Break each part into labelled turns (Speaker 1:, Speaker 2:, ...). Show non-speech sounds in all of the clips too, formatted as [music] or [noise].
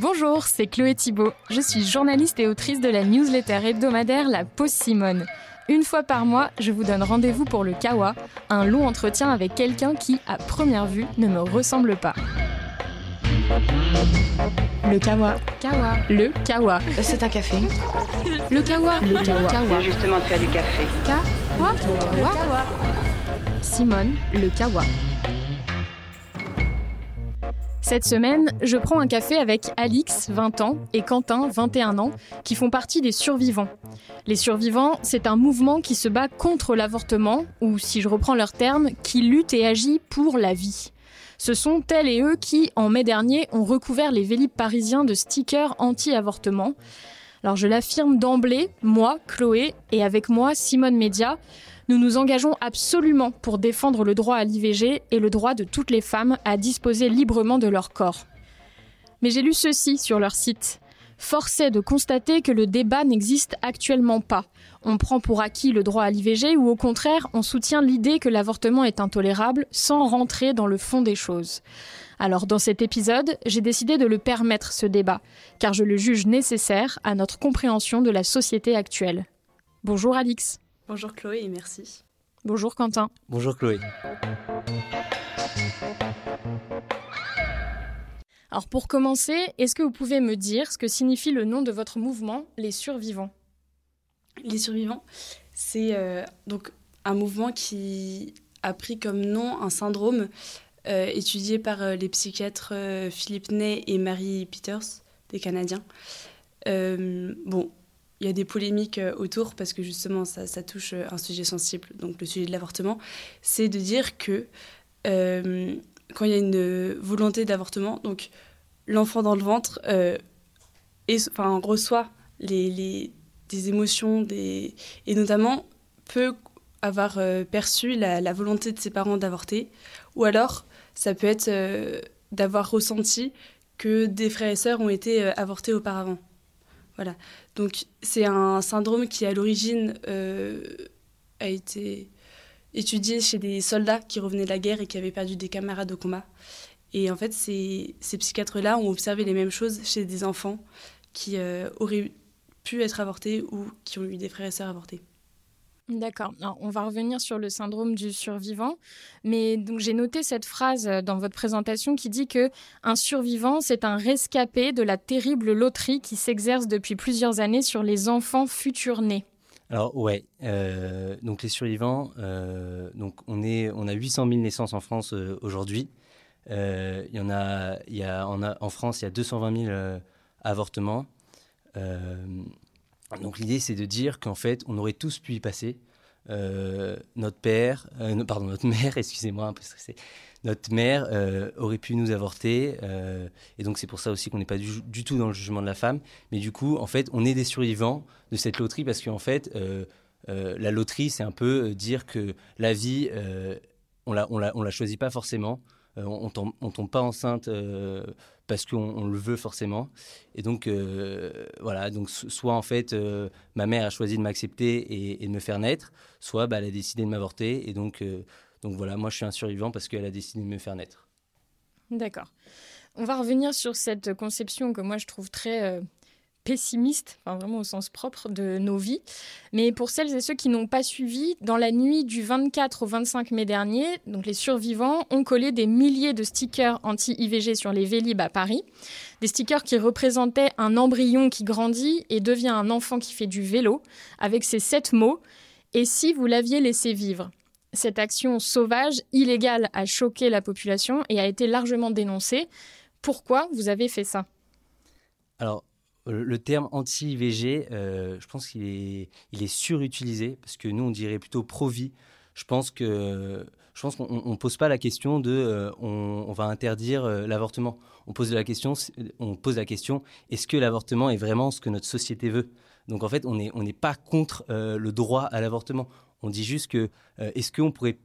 Speaker 1: Bonjour, c'est Chloé Thibault. Je suis journaliste et autrice de la newsletter hebdomadaire La Pause Simone. Une fois par mois, je vous donne rendez-vous pour le Kawa, un long entretien avec quelqu'un qui, à première vue, ne me ressemble pas. Le Kawa. Kawa. Le Kawa.
Speaker 2: C'est un café.
Speaker 1: Le Kawa. Le Kawa.
Speaker 2: Kawa. justement de faire du café.
Speaker 1: Kawa. Kawa. Simone, le Kawa. Cette semaine, je prends un café avec Alix, 20 ans, et Quentin, 21 ans, qui font partie des survivants. Les survivants, c'est un mouvement qui se bat contre l'avortement, ou si je reprends leurs termes, qui lutte et agit pour la vie. Ce sont elles et eux qui, en mai dernier, ont recouvert les vélib parisiens de stickers anti-avortement. Alors je l'affirme d'emblée, moi, Chloé, et avec moi, Simone Média, nous nous engageons absolument pour défendre le droit à l'IVG et le droit de toutes les femmes à disposer librement de leur corps. Mais j'ai lu ceci sur leur site. Force est de constater que le débat n'existe actuellement pas. On prend pour acquis le droit à l'IVG ou au contraire on soutient l'idée que l'avortement est intolérable sans rentrer dans le fond des choses. Alors dans cet épisode, j'ai décidé de le permettre ce débat, car je le juge nécessaire à notre compréhension de la société actuelle. Bonjour Alix.
Speaker 3: Bonjour Chloé et merci.
Speaker 1: Bonjour Quentin.
Speaker 4: Bonjour Chloé.
Speaker 1: Alors pour commencer, est-ce que vous pouvez me dire ce que signifie le nom de votre mouvement, les survivants?
Speaker 3: Les survivants, c'est euh, donc un mouvement qui a pris comme nom un syndrome euh, étudié par euh, les psychiatres Philippe Ney et Marie Peters, des Canadiens. bon, il y a des polémiques euh, autour parce que justement ça, touche euh, un sujet sensible, donc le sujet de l'avortement, c'est de dire que euh, quand il y a une volonté d'avortement, donc l'enfant dans le ventre reçoit des émotions et notamment peut avoir perçu la, la, volonté de ses parents d'avorter, ou alors ça peut être d'avoir ressenti que des frères et sœurs ont été avortés auparavant. Voilà. Donc c'est un syndrome qui à l'origine euh, a été étudié chez des soldats qui revenaient de la guerre et qui avaient perdu des camarades de combat. Et en fait, ces, ces psychiatres-là ont observé les mêmes choses chez des enfants qui euh, auraient pu être avortés ou qui ont eu des frères et sœurs avortés.
Speaker 1: D'accord. On va revenir sur le syndrome du survivant, mais donc j'ai noté cette phrase euh, dans votre présentation qui dit que un survivant, c'est un rescapé de la terrible loterie qui s'exerce depuis plusieurs années sur les enfants futurs nés.
Speaker 4: Alors ouais, euh, donc les survivants, euh, donc on est, on a 800 000 naissances en France aujourd'hui. il y en a, il y a, en, en France, il y a 220 000 avortements. Donc l'idée, c'est de dire qu'en fait, on aurait tous pu y passer. Euh, notre père, euh, pardon, notre [laughs] mère, excusez-moi, un peu stressé, notre mère euh, aurait pu nous avorter. et donc c'est pour ça aussi qu'on n'est pas du, tout dans le jugement de la femme. Mais du coup, en fait, on est des survivants de cette loterie parce qu'en fait, la loterie, c'est un peu dire que la vie, on la, on la, on la choisit pas forcément. on, on tombe pas enceinte parce qu'on le veut forcément. Et donc, euh, voilà, donc soit en fait, euh, ma mère a choisi de m'accepter et, de me faire naître, soit bah, elle a décidé de m'avorter. Et donc, euh, donc voilà, moi je suis un survivant parce qu'elle a décidé de me faire naître.
Speaker 1: D'accord. On va revenir sur cette conception que moi je trouve très pessimiste, enfin vraiment au sens propre de nos vies. Mais pour celles et ceux qui n'ont pas suivi, dans la nuit du 24 au 25 mai dernier, donc les survivants ont collé des milliers de stickers anti-IVG sur les Vélib à Paris. Des stickers qui représentaient un embryon qui grandit et devient un enfant qui fait du vélo, avec ces sept mots Et si vous l'aviez laissé vivre? Cette action sauvage, illégale, a choqué la population et a été largement dénoncée. Pourquoi vous avez fait ça?
Speaker 4: Alors, le terme anti-IVG, euh, je pense qu'il est, il est surutilisé parce que nous, on dirait plutôt pro-vie. Je pense que je pense qu'on ne pose pas la question de euh, on, va interdire euh, l'avortement. On pose la question, question est-ce que l'avortement est vraiment ce que notre société veut? Donc en fait, on n'est on n'est pas contre le droit à l'avortement. On dit juste que est-ce qu'on pourrait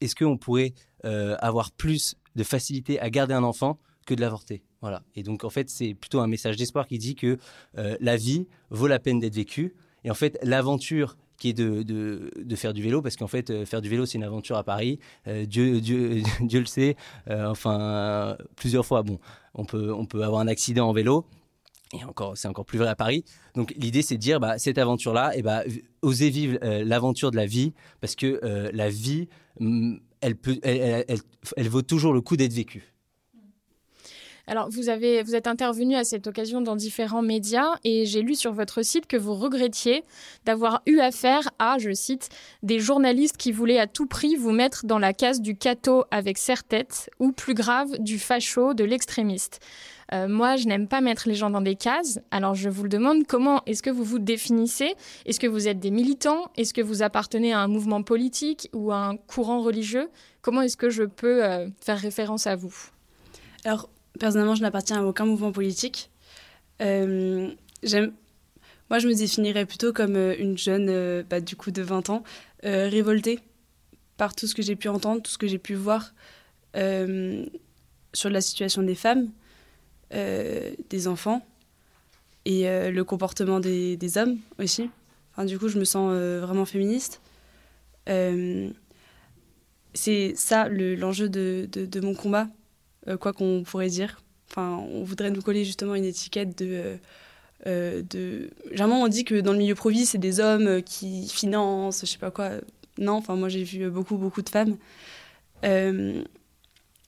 Speaker 4: est-ce qu'on pourrait avoir plus de facilité à garder un enfant que de l'avorter? Voilà. Et donc, en fait, c'est plutôt un message d'espoir qui dit que euh, la vie vaut la peine d'être vécue. Et en fait, l'aventure qui est de, de, faire du vélo, parce qu'en fait, euh, faire du vélo, c'est une aventure à Paris. Euh, Dieu, Dieu, [laughs] Dieu le sait. enfin, plusieurs fois, bon, on peut, on peut avoir un accident en vélo. Et encore, c'est encore plus vrai à Paris. Donc l'idée, c'est de dire, bah, cette aventure-là, et eh bah, osez vivre l'aventure de la vie, parce que la vie, mm, elle, peut, elle, elle, elle vaut toujours le coup d'être vécue.
Speaker 1: Alors, vous, avez, vous êtes intervenu à cette occasion dans différents médias et j'ai lu sur votre site que vous regrettiez d'avoir eu affaire à, je cite, des journalistes qui voulaient à tout prix vous mettre dans la case du cato avec serre-tête ou plus grave, du facho, de l'extrémiste. Euh, moi, je n'aime pas mettre les gens dans des cases. Alors, je vous le demande, comment est-ce que vous vous définissez? Est-ce que vous êtes des militants? Est-ce que vous appartenez à un mouvement politique ou à un courant religieux? Comment est-ce que je peux euh, faire référence à vous?
Speaker 3: Personnellement, je n'appartiens à aucun mouvement politique. Euh, moi, je me définirais plutôt comme euh, une jeune, euh, bah, du coup, de 20 ans, révoltée par tout ce que j'ai pu entendre, tout ce que j'ai pu voir sur la situation des femmes, des enfants et le comportement des, hommes aussi. Enfin, du coup, je me sens vraiment féministe. c'est ça l'enjeu de, mon combat quoi qu'on pourrait dire. Enfin, on voudrait nous coller justement une étiquette de. Euh, euh, de... Généralement, on dit que dans le milieu pro c'est des hommes qui financent, je sais pas quoi. Non, enfin, moi, j'ai vu beaucoup, beaucoup de femmes.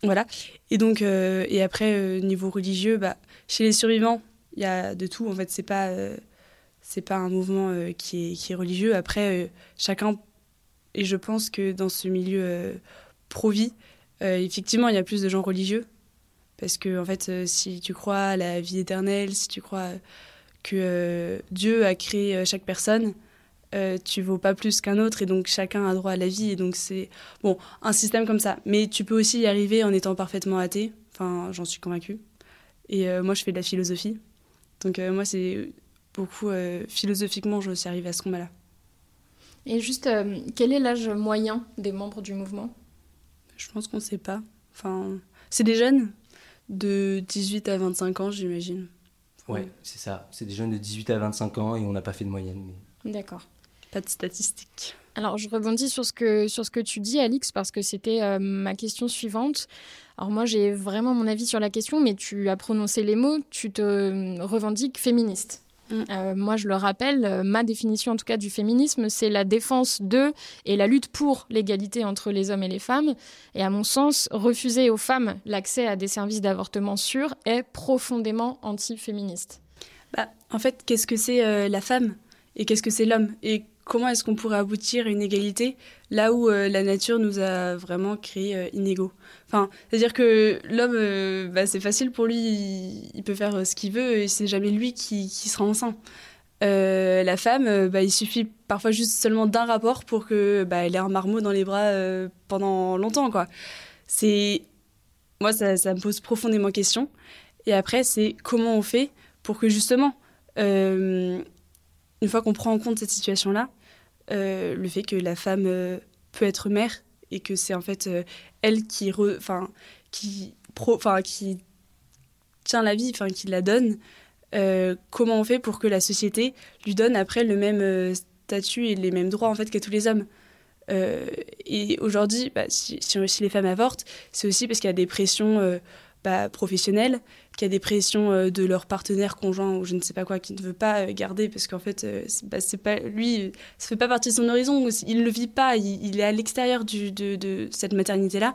Speaker 3: voilà. Et donc, et après, niveau religieux, bah, chez les survivants, il y a de tout. En fait, c'est pas, c'est pas un mouvement qui, est, qui est religieux. Après, chacun. Et je pense que dans ce milieu pro-vie, euh, effectivement, il y a plus de gens religieux. Parce que, en fait, euh, si tu crois à la vie éternelle, si tu crois que euh, Dieu a créé chaque personne, euh, tu vaux pas plus qu'un autre et donc chacun a droit à la vie et donc c'est bon un système comme ça. Mais tu peux aussi y arriver en étant parfaitement athée. Enfin j'en suis convaincue. Et moi je fais de la philosophie. Donc moi c'est beaucoup philosophiquement je suis arrivée à ce combat là
Speaker 1: et juste quel est l'âge moyen des membres du mouvement?
Speaker 3: Je pense qu'on ne sait pas. Enfin, c'est des jeunes de 18 à 25 ans, j'imagine.
Speaker 4: ouais, c'est ça. C'est des jeunes de 18 à 25 ans et on n'a pas fait de moyenne.
Speaker 1: D'accord.
Speaker 3: Pas de statistiques.
Speaker 1: Alors, je rebondis sur ce que, sur ce que tu dis, Alix, parce que c'était euh, ma question suivante. Alors, moi, j'ai vraiment mon avis sur la question, mais tu as prononcé les mots, tu te revendiques féministe. Mm. Euh, moi, je le rappelle, euh, ma définition en tout cas du féminisme, c'est la défense de et la lutte pour l'égalité entre les hommes et les femmes. Et à mon sens, refuser aux femmes l'accès à des services d'avortement sûrs est profondément anti-féministe.
Speaker 3: Bah, en fait, qu'est-ce que c'est euh, la femme et qu'est-ce que c'est l'homme? Et comment est-ce qu'on pourrait aboutir à une égalité là où la nature nous a vraiment créés inégaux Enfin, c'est-à-dire que l'homme, euh, bah, c'est facile pour lui, il, peut faire euh, ce qu'il veut et c'est jamais lui qui, sera enceint. Euh, la femme, bah, il suffit parfois juste seulement d'un rapport pour que bah, elle ait un marmot dans les bras pendant longtemps, quoi. C'est moi, ça, ça, me pose profondément question. Et après, c'est comment on fait pour que justement, une fois qu'on prend en compte cette situation-là, le fait que la femme peut être mère et que c'est en fait euh, elle qui, enfin qui, pro, qui tient la vie, qui la donne. Euh, comment on fait pour que la société lui donne après le même euh, statut et les mêmes droits en fait qu'à tous les hommes? Et aujourd'hui, bah, si, les femmes avortent, c'est aussi parce qu'il y a des pressions bah, professionnelles, qu'il y a des pressions de leur partenaire conjoint ou je ne sais pas quoi qui ne veut pas garder parce qu'en fait, bah, c'est pas lui, ça fait pas partie de son horizon. Il le vit pas, il, est à l'extérieur de, de, cette maternité là.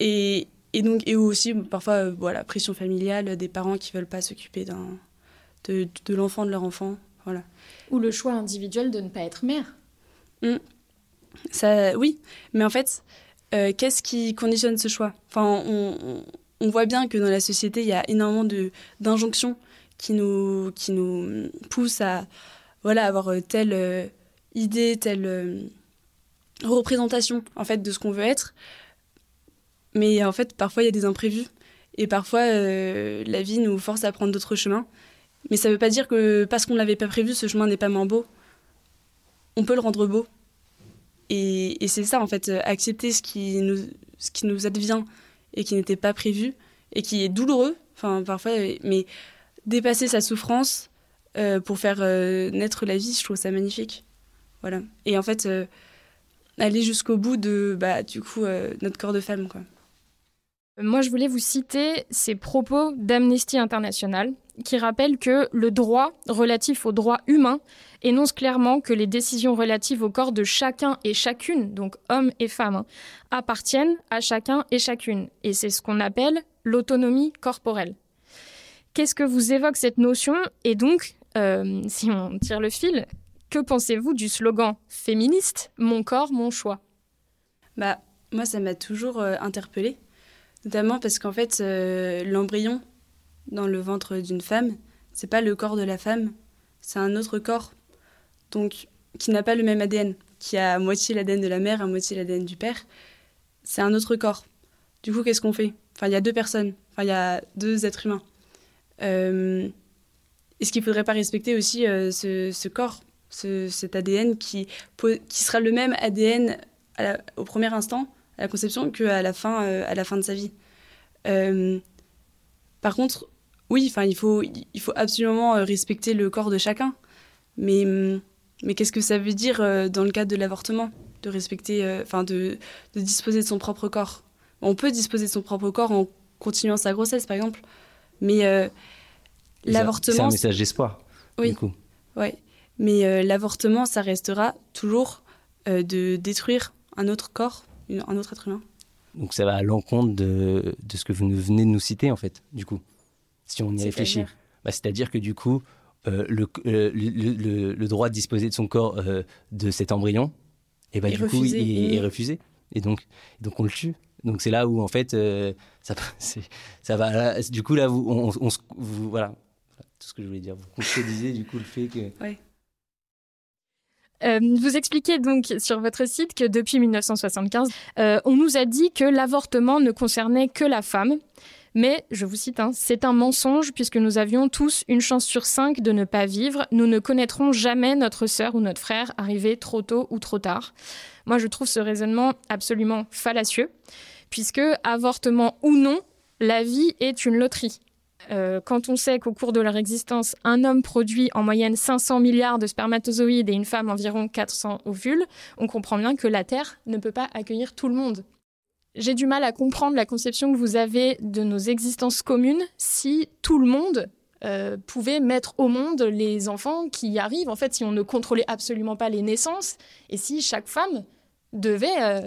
Speaker 3: Et, et, donc, et aussi, parfois, euh, voilà, pression familiale des parents qui veulent pas s'occuper de, de l'enfant de leur enfant. Voilà.
Speaker 1: Ou le choix individuel de ne pas être mère.
Speaker 3: Mmh. Ça, oui, mais en fait, euh, qu'est-ce qui conditionne ce choix? Enfin, on, voit bien que dans la société, il y a énormément d'injonctions qui nous, qui nous poussent à voilà, avoir euh, telle idée, telle représentation en fait, de ce qu'on veut être. Mais en fait, parfois, il y a des imprévus. Et parfois, euh, la vie nous force à prendre d'autres chemins. Mais ça ne veut pas dire que parce qu'on ne l'avait pas prévu, ce chemin n'est pas moins beau. On peut le rendre beau. Et, c'est ça, en fait, euh, accepter ce qui, nous, ce qui nous advient et qui n'était pas prévu et qui est douloureux, enfin, parfois, mais dépasser sa souffrance euh, pour faire naître la vie, je trouve ça magnifique. Voilà. Et en fait, aller jusqu'au bout de, bah, du coup, notre corps de femme, quoi.
Speaker 1: Moi, je voulais vous citer ces propos d'Amnesty International qui rappellent que le droit relatif aux droits humains énonce clairement que les décisions relatives au corps de chacun et chacune, donc hommes et femmes, hein, appartiennent à chacun et chacune. Et c'est ce qu'on appelle l'autonomie corporelle. Qu'est-ce que vous évoque cette notion Et donc, euh, si on tire le fil, que pensez-vous du slogan féministe Mon corps, mon choix
Speaker 3: Bah, moi, ça m'a toujours euh, interpellée Notamment parce qu'en fait, euh, l'embryon dans le ventre d'une femme, c'est pas le corps de la femme, c'est un autre corps. Donc, qui n'a pas le même ADN, qui a à moitié l'ADN de la mère, à moitié l'ADN du père. C'est un autre corps. Du coup, qu'est-ce qu'on fait? Enfin, il y a deux personnes, enfin, il y a deux êtres humains. Euh, est-ce qu'il ne faudrait pas respecter aussi euh, ce, corps, cet ADN qui, qui sera le même ADN au premier instant la conception qu'à la fin, euh, à la fin de sa vie? Par contre, oui, enfin, il faut, il faut absolument euh, respecter le corps de chacun. Mais, hum, mais qu'est-ce que ça veut dire dans le cadre de l'avortement de respecter, enfin, de, de, disposer de son propre corps? On peut disposer de son propre corps en continuant sa grossesse, par exemple, mais l'avortement. C'est
Speaker 4: un message d'espoir.
Speaker 3: Oui.
Speaker 4: Du coup.
Speaker 3: Ouais. Mais l'avortement, ça restera toujours de détruire un autre corps un autre être humain.
Speaker 4: Donc ça va à l'encontre de, de, ce que vous venez de nous citer, en fait, du coup, si on y réfléchit. Bah, C'est-à-dire que du coup, euh, euh, le, le, le, droit de disposer de son corps euh, de cet embryon, et eh bah, du coup, il, est refusé. Et donc, donc on le tue. Donc c'est là où, en fait, ça, [laughs] ça va. du coup, là, vous, on, on, vous, voilà, tout ce que je voulais dire. Vous contredisez du coup le fait que.
Speaker 3: Ouais.
Speaker 1: Euh, vous expliquez donc sur votre site que depuis 1975, euh, on nous a dit que l'avortement ne concernait que la femme. Mais, je vous cite, hein, c'est un mensonge puisque nous avions tous une chance sur cinq de ne pas vivre. Nous ne connaîtrons jamais notre sœur ou notre frère arrivé trop tôt ou trop tard. Moi, je trouve ce raisonnement absolument fallacieux, puisque, avortement ou non, la vie est une loterie. Euh, quand on sait qu'au cours de leur existence, un homme produit en moyenne 500 milliards de spermatozoïdes et une femme environ 400 ovules, on comprend bien que la Terre ne peut pas accueillir tout le monde. J'ai du mal à comprendre la conception que vous avez de nos existences communes si tout le monde euh, pouvait mettre au monde les enfants qui arrivent, en fait, si on ne contrôlait absolument pas les naissances et si chaque femme devait euh,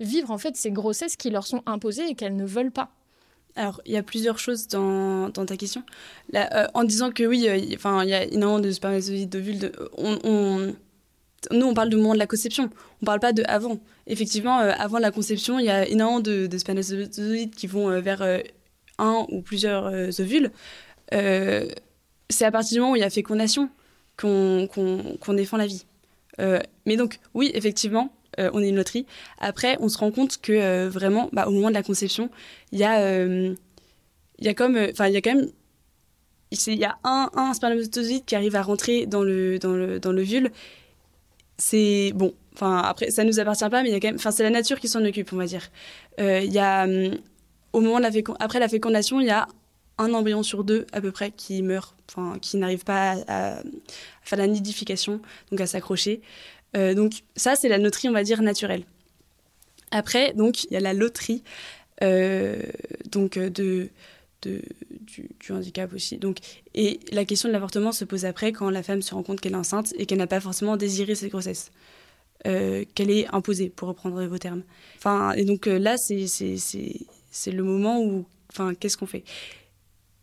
Speaker 1: vivre en fait ces grossesses qui leur sont imposées et qu'elles ne veulent pas.
Speaker 3: Alors, il y a plusieurs choses dans, ta question. Euh, en disant que oui, enfin, il y a énormément de spermatozoïdes, d'ovules. On, on, nous, on parle du moment de la conception. On parle pas de avant. Effectivement, euh, avant la conception, il y a énormément de, de spermatozoïdes qui vont vers un ou plusieurs ovules. C'est à partir du moment où il y a fécondation qu'on défend la vie. mais donc, oui, effectivement, euh, on est une loterie. Après, on se rend compte que euh, vraiment, bah, au moment de la conception, il y a, euh, y a comme, enfin, il y a quand même, il y a un, un spermatozoïde qui arrive à rentrer dans le, dans le, dans l'ovule. C'est bon. Enfin, après, ça nous appartient pas, mais il y a quand même, enfin, c'est la nature qui s'en occupe, on va dire. Il y a, au moment de la après la fécondation, il y a un embryon sur deux à peu près qui meurt, enfin, qui n'arrive pas à, faire la nidification, donc à s'accrocher. Euh, donc ça, c'est la loterie, on va dire, naturelle. Après, donc, il y a la loterie euh, donc, euh, de, du, handicap aussi. Donc, et la question de l'avortement se pose après quand la femme se rend compte qu'elle est enceinte et qu'elle n'a pas forcément désiré cette grossesse. qu'elle est imposée, pour reprendre vos termes. Enfin, et donc là, c'est le moment où, enfin, qu'est-ce qu'on fait?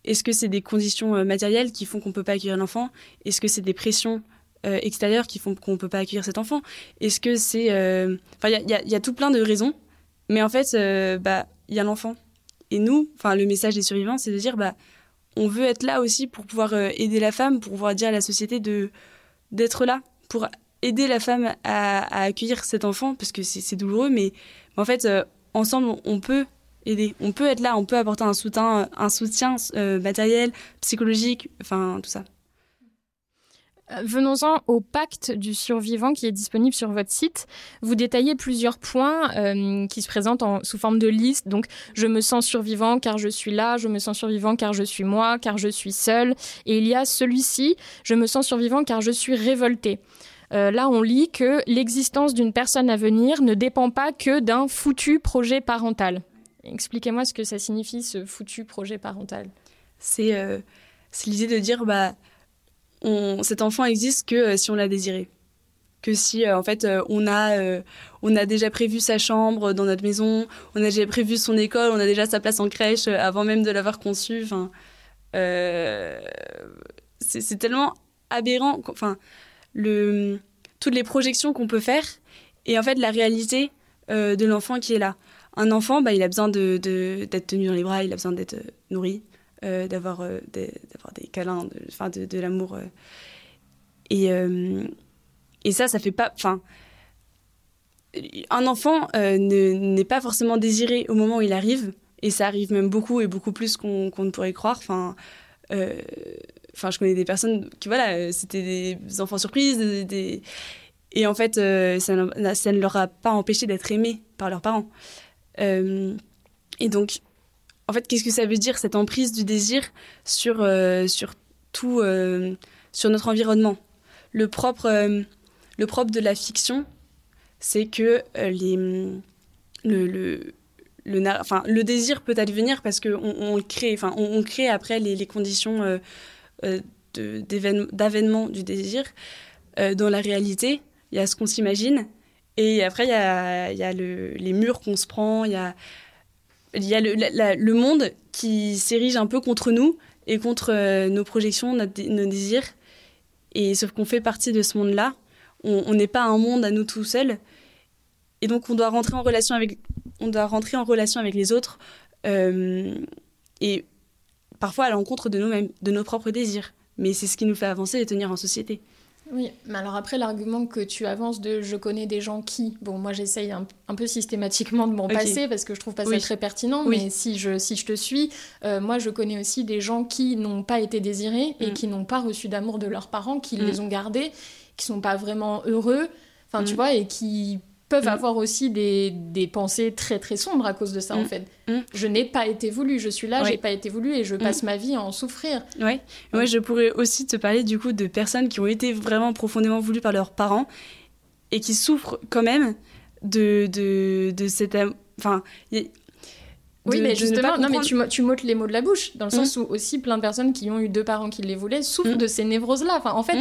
Speaker 3: Est-ce que c'est des conditions matérielles qui font qu'on ne peut pas accueillir l'enfant? Est-ce que c'est des pressions euh, extérieures qui font qu'on ne peut pas accueillir cet enfant? Est-ce que c'est... Euh, enfin, il y, a, tout plein de raisons, mais en fait, euh, bah, il y a l'enfant. Et nous, enfin, le message des survivants, c'est de dire, bah, on veut être là aussi pour pouvoir aider la femme, pour pouvoir dire à la société de d'être là, pour aider la femme à, accueillir cet enfant, parce que c'est douloureux, mais en fait, ensemble, on peut aider, on peut être là, on peut apporter un soutien, un soutien matériel, psychologique, enfin, tout ça.
Speaker 1: Venons-en au pacte du survivant qui est disponible sur votre site. Vous détaillez plusieurs points euh, qui se présentent en, sous forme de liste. Donc, je me sens survivant car je suis là, je me sens survivant car je suis moi, car je suis seul. Et il y a celui-ci, je me sens survivant car je suis révolté. Euh, là, on lit que l'existence d'une personne à venir ne dépend pas que d'un foutu projet parental. Expliquez-moi ce que ça signifie, ce foutu projet parental.
Speaker 3: C'est euh, l'idée de dire, bah, cet enfant existe que euh, si on l'a désiré. Que si, euh, en fait, euh, on, a, on a déjà prévu sa chambre dans notre maison, on a déjà prévu son école, on a déjà sa place en crèche avant même de l'avoir conçu. Enfin, c'est tellement aberrant. Enfin, toutes les projections qu'on peut faire et en fait la réalité de l'enfant qui est là. Un enfant, bah, il a besoin de- d'être tenu dans les bras, il a besoin d'être nourri, d'avoir euh, des, des câlins, de, de, l'amour. euh. Et, euh, et ça, ça fait pas. Enfin, un enfant euh, ne- n'est pas forcément désiré au moment où il arrive, et ça arrive même beaucoup et beaucoup plus qu'on ne pourrait croire. Enfin, euh, enfin, je connais des personnes qui, voilà, euh, c'était des enfants surprises, et en fait, euh, ça, ne- leur a pas empêché d'être aimés par leurs parents. Euh, et donc, en fait, qu'est-ce que ça veut dire cette emprise du désir sur euh, sur tout, euh, sur notre environnement? Le propre, euh, le propre de la fiction, c'est que les le, le enfin, le désir peut advenir parce qu'on on crée, enfin, on, crée après les, les conditions d'avènement du désir. Dans la réalité, il y a ce qu'on s'imagine, et après, il y a, y a le- les murs qu'on se prend, il y a, il y a le, monde qui s'érige un peu contre nous et contre euh, nos projections, nos désirs. Et sauf qu'on fait partie de ce monde-là, on on n'est pas un monde à nous tout seuls, et donc on doit rentrer en relation avec, on doit rentrer en relation avec les autres, euh, et parfois à l'encontre de nous-mêmes, de nos propres désirs. Mais c'est ce qui nous fait avancer et tenir en société.
Speaker 1: Oui, mais alors après, l'argument que tu avances de je connais des gens qui. Bon, moi j'essaye un, un peu systématiquement de m'en passer parce que je trouve pas ça très pertinent,
Speaker 3: Oui.
Speaker 1: mais si je, si je te suis, euh, moi je connais aussi des gens qui n'ont pas été désirés et
Speaker 3: Mm.
Speaker 1: qui n'ont pas reçu d'amour de leurs parents, qui
Speaker 3: Mm.
Speaker 1: les ont gardés, qui sont pas vraiment heureux, enfin tu
Speaker 3: Mm.
Speaker 1: vois, et qui peuvent
Speaker 3: Mm.
Speaker 1: avoir aussi des, des pensées très très sombres à cause de ça en
Speaker 3: Mm.
Speaker 1: fait.
Speaker 3: Mm.
Speaker 1: Je n'ai pas été voulu, je suis là,
Speaker 3: Oui.
Speaker 1: j'ai pas été voulu et je passe ma vie à en souffrir.
Speaker 3: Ouais. Moi, je pourrais aussi te parler du coup de personnes qui ont été vraiment profondément voulues par leurs parents et qui souffrent quand même de, de, de cet Enfin, y-
Speaker 1: Oui, mais justement, non, mais tu, m'ôtes les mots de la bouche, dans le sens où aussi plein de personnes qui ont eu deux parents qui les voulaient souffrent de ces névroses-là. Enfin, en fait,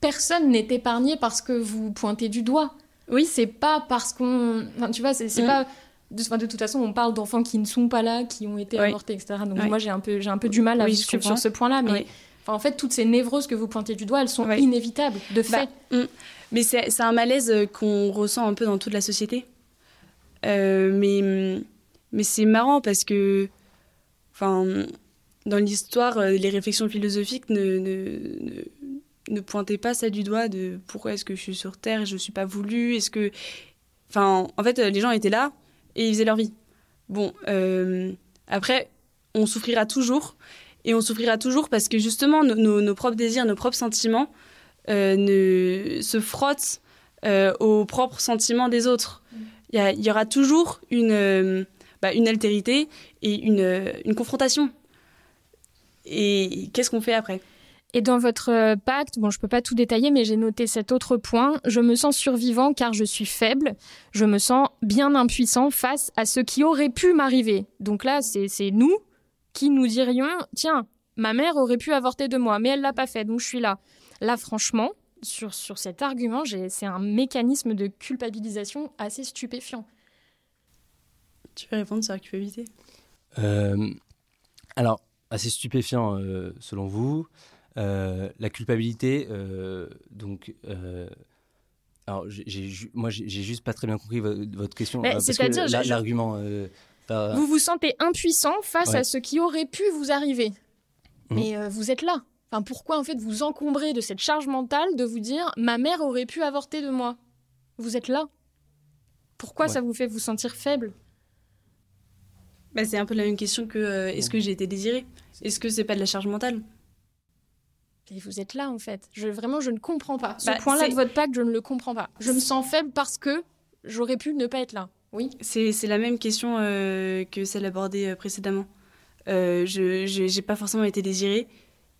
Speaker 1: personne n'est épargné parce que vous pointez du doigt.
Speaker 3: Oui.
Speaker 1: C'est pas parce qu'on. Enfin, tu vois, c'est
Speaker 3: Mm.
Speaker 1: pas. De, enfin, de toute façon, on parle d'enfants qui ne sont pas là, qui ont été
Speaker 3: Oui.
Speaker 1: avortés, etc. Donc,
Speaker 3: Oui.
Speaker 1: moi, j'ai un, peu, j'ai un peu du mal à
Speaker 3: Oui,
Speaker 1: sur ce point-là. Mais enfin, en fait, toutes ces névroses que vous pointez du doigt, elles sont inévitables, de fait.
Speaker 3: Bah, mm. Mais c'est un malaise euh, qu'on ressent un peu dans toute la société. Euh, mais mm, mais c'est marrant parce que, enfin, dans l'histoire, euh, les réflexions philosophiques ne, ne, ne, ne pointaient pas ça du doigt de pourquoi est-ce que je suis sur Terre je ne suis pas voulu. Est-ce que, enfin, en fait, les gens étaient là et ils faisaient leur vie. Bon, euh, après, on souffrira toujours. Et on souffrira toujours parce que justement, nos, propres désirs, nos propres sentiments euh, se frottent euh, aux propres sentiments des autres. Il y, aura toujours une, bah, altérité et une confrontation. Et qu'est-ce qu'on fait après?
Speaker 1: Et dans votre euh, pacte, bon, je peux pas tout détailler, mais j'ai noté cet autre point. Je me sens survivant car je suis faible. Je me sens bien impuissant face à ce qui aurait pu m'arriver. Donc là, c'est nous qui nous dirions tiens, ma mère aurait pu avorter de moi, mais elle l'a pas fait, donc je suis là. Là, franchement, sur, sur cet argument, c'est un mécanisme de culpabilisation assez stupéfiant.
Speaker 3: Tu veux répondre sur la culpabilité?
Speaker 4: Euh, alors, assez stupéfiant euh, selon vous. Euh, la culpabilité, euh, donc. euh, alors, moi, j'ai juste pas très bien compris vo- votre question. Que
Speaker 1: c'est-à-dire,
Speaker 4: l'argument. euh,
Speaker 1: Vous vous sentez impuissant face
Speaker 4: Ouais.
Speaker 1: à ce qui aurait pu vous arriver.
Speaker 4: Mhm.
Speaker 1: Mais euh, vous êtes là. Enfin, pourquoi en fait vous encombrez de cette charge mentale de vous dire ma mère aurait pu avorter de moi Vous êtes là. Pourquoi
Speaker 4: Ouais.
Speaker 1: ça vous fait vous sentir faible?
Speaker 3: Bah, C'est un peu la même question que euh, est-ce que j'ai été désirée? Est-ce que c'est pas de la charge mentale?
Speaker 1: Vous êtes là en fait. Je, vraiment, je ne comprends pas. Ce
Speaker 3: Bah,
Speaker 1: point-là de votre pacte, je ne le comprends pas. Je me sens faible parce que j'aurais pu ne pas être là. Oui.
Speaker 3: C'est la même question euh, que celle abordée euh, précédemment. Euh, je j'ai pas forcément été désirée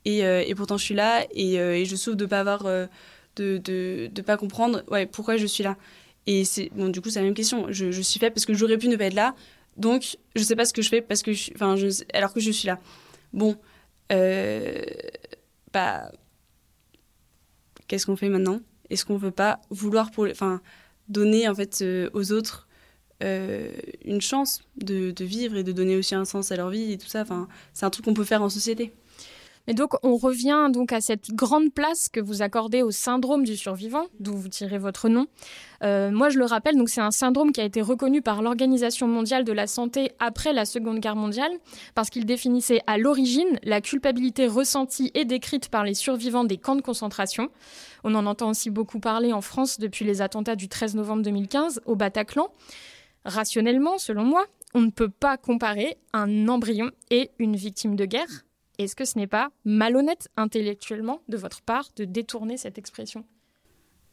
Speaker 3: et, euh, et pourtant je suis là et, et je souffre de pas avoir de de, de pas comprendre ouais pourquoi je suis là et c'est bon du coup c'est la même question je, je suis faible parce que j'aurais pu ne pas être là donc je sais pas ce que je fais parce que je, enfin je, alors que je suis là bon euh, bah qu'est-ce qu'on fait maintenant est-ce qu'on veut pas vouloir pour enfin donner en fait euh, aux autres euh, une chance de, de, vivre et de donner aussi un sens à leur vie et tout ça. Enfin c'est un truc qu'on peut faire en société
Speaker 1: mais donc, on revient donc à cette grande place que vous accordez au syndrome du survivant, d'où vous tirez votre nom. Euh, moi, je le rappelle, donc c'est un syndrome qui a été reconnu par l'Organisation mondiale de la santé après la Seconde Guerre mondiale, parce qu'il définissait à l'origine la culpabilité ressentie et décrite par les survivants des camps de concentration. On en entend aussi beaucoup parler en France depuis les attentats du 13 novembre 2015 au Bataclan. Rationnellement, selon moi, on ne peut pas comparer un embryon et une victime de guerre est-ce que ce n'est pas malhonnête intellectuellement de votre part de détourner cette expression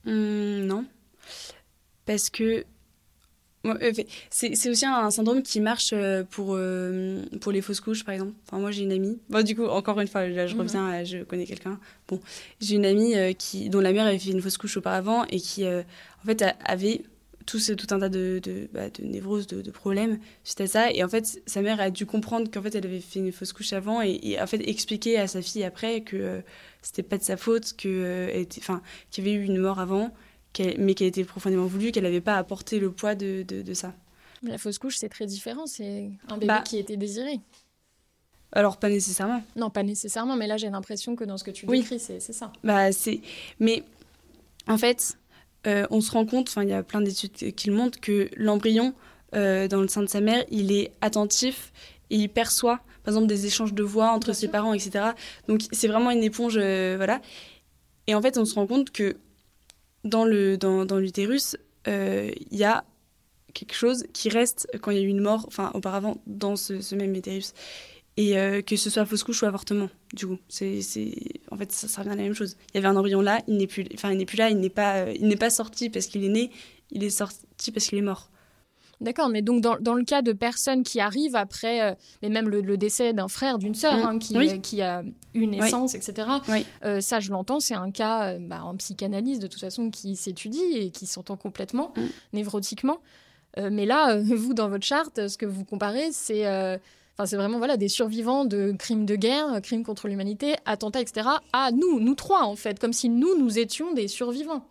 Speaker 3: mmh, Non. Parce que euh, c'est aussi un syndrome qui marche euh, pour, euh, pour les fausses couches, par exemple. Enfin, moi, j'ai une amie. Bon, du coup, encore une fois, là, je mmh. reviens, je connais quelqu'un. Bon, j'ai une amie qui, dont la mère avait fait une fausse couche auparavant et qui, en fait, avait tout, tout un tas de, de, bah, de névroses, de, de, problèmes suite à ça. Et en fait, sa mère a dû comprendre qu'en fait, elle avait fait une fausse couche avant et, en fait, expliquer à sa fille après que euh, c'était pas de sa faute, que, euh, enfin, qu'il y avait eu une mort avant, mais qu'elle était profondément voulue, qu'elle n'avait pas apporté le poids de, de, ça.
Speaker 1: La fausse couche, c'est très différent. C'est un bébé bah, qui était désiré.
Speaker 3: Alors, pas nécessairement.
Speaker 1: Non, pas nécessairement, mais là, j'ai l'impression que dans ce que tu décris, c'est ça.
Speaker 3: Bah, c'est. Mais en fait, euh, on se rend compte, il y a plein d'études qui le montrent, que l'embryon euh, dans le sein de sa mère, il est attentif et il perçoit, par exemple, des échanges de voix entre ses parents, etc. Donc c'est vraiment une éponge, euh, voilà. Et en fait, on se rend compte que dans le dans, dans l'utérus, il y a quelque chose qui reste quand il y a eu une mort, enfin auparavant dans ce, ce même utérus et euh, que ce soit fausse couche ou avortement du coup c'est en fait ça, ça, revient à la même chose il y avait un embryon là il n'est plus enfin il n'est plus là il n'est pas euh, il n'est pas sorti parce qu'il est né il est sorti parce qu'il est mort
Speaker 1: D'accord, mais donc dans, dans, le cas de personnes qui arrivent après, euh, mais même le, décès d'un frère, d'une sœur, mmh. hein, qui, qui, a eu naissance, etc., ça je l'entends, c'est un cas bah, en psychanalyse de toute façon qui s'étudie et qui s'entend complètement, mmh. névrotiquement. mais là, [laughs] vous, dans votre charte, ce que vous comparez, c'est c'est vraiment voilà, des survivants de crimes de guerre, crimes contre l'humanité, attentats, etc. à nous, nous trois, en fait, comme si nous, nous étions des survivants.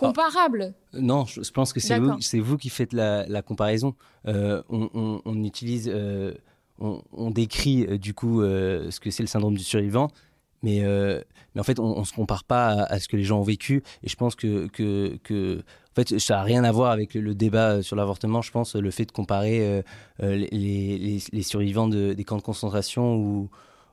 Speaker 1: Comparables.
Speaker 4: non, je, pense que c'est vous, vous, qui faites la, comparaison. Euh, on, utilise, euh, on, décrit euh, du coup ce que c'est le syndrome du survivant, mais, mais en fait, on ne se compare pas à, ce que les gens ont vécu. Et je pense que, que, que fait, ça n'a rien à voir avec le, débat sur l'avortement. Je pense le fait de comparer euh, euh, les, les, survivants de, des camps de concentration ou,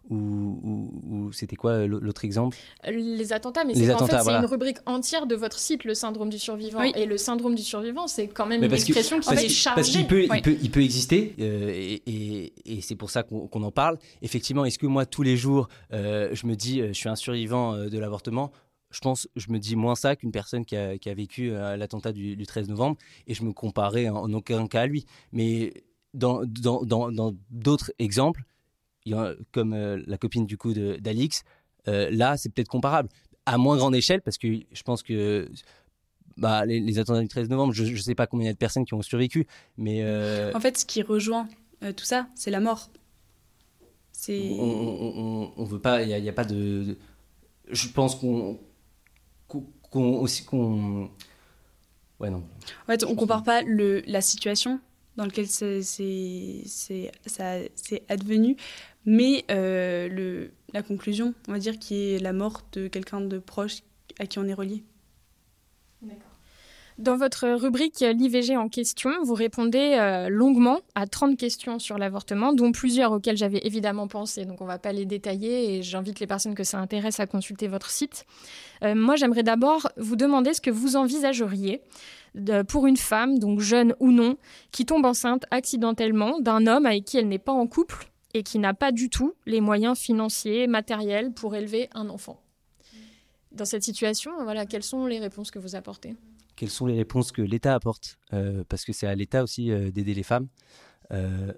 Speaker 4: ou, c'était quoi l'autre exemple?
Speaker 1: Les attentats, mais c'est en fait c'est une rubrique entière de votre site, le syndrome du survivant. Et le syndrome du survivant, c'est quand même une expression qui est chargée.
Speaker 4: Parce qu'il peut, il peut, il peut exister, euh, et, et, c'est pour ça qu'on en parle. Effectivement, est-ce que moi, tous les jours, je me dis, je suis un survivant de l'avortement? Je pense, je me dis moins ça qu'une personne qui a, qui a vécu euh, l'attentat du, 13 novembre et je me comparais en, aucun cas à lui. Mais dans d'autres dans, dans, exemples, comme euh, la copine du coup d'Alix, euh, là c'est peut-être comparable. À moins grande échelle, parce que je pense que bah, les, attentats du 13 novembre, je ne sais pas combien il y a de personnes qui ont survécu, mais...
Speaker 3: En fait, ce qui rejoint tout ça, c'est la mort.
Speaker 4: C'est... On, on, veut pas, il n'y a, a, pas de... Je pense qu'on qu'on aussi qu'on ouais non.
Speaker 3: En fait on compare pas le la situation dans laquelle c'est c'est advenu mais euh, le la conclusion on va dire qui est la mort de quelqu'un de proche à qui on est relié
Speaker 1: dans votre rubrique L'IVG en question, vous répondez euh, longuement à 30 questions sur l'avortement, dont plusieurs auxquelles j'avais évidemment pensé. Donc on ne va pas les détailler et j'invite les personnes que ça intéresse à consulter votre site. Euh, moi, j'aimerais d'abord vous demander ce que vous envisageriez pour une femme, donc jeune ou non, qui tombe enceinte accidentellement d'un homme avec qui elle n'est pas en couple et qui n'a pas du tout les moyens financiers, matériels pour élever un enfant. Dans cette situation, voilà, quelles sont les réponses que vous apportez?
Speaker 4: Quelles sont les réponses que l'État apporte, euh, parce que c'est à l'État aussi euh, d'aider les femmes. Euh,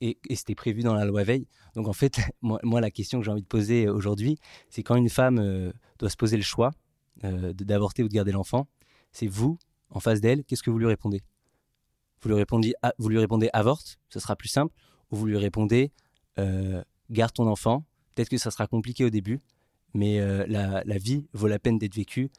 Speaker 4: et, c'était prévu dans la loi Veil. Donc en fait, [laughs] moi, la question que j'ai envie de poser aujourd'hui, c'est quand une femme doit se poser le choix d'avorter ou de garder l'enfant, c'est vous, en face d'elle, qu'est-ce que vous lui répondez? Vous lui, répondez, vous avorte, ce sera plus simple, ou vous lui répondez garde ton enfant, peut-être que ça sera compliqué au début, mais la, vie vaut la peine d'être vécue.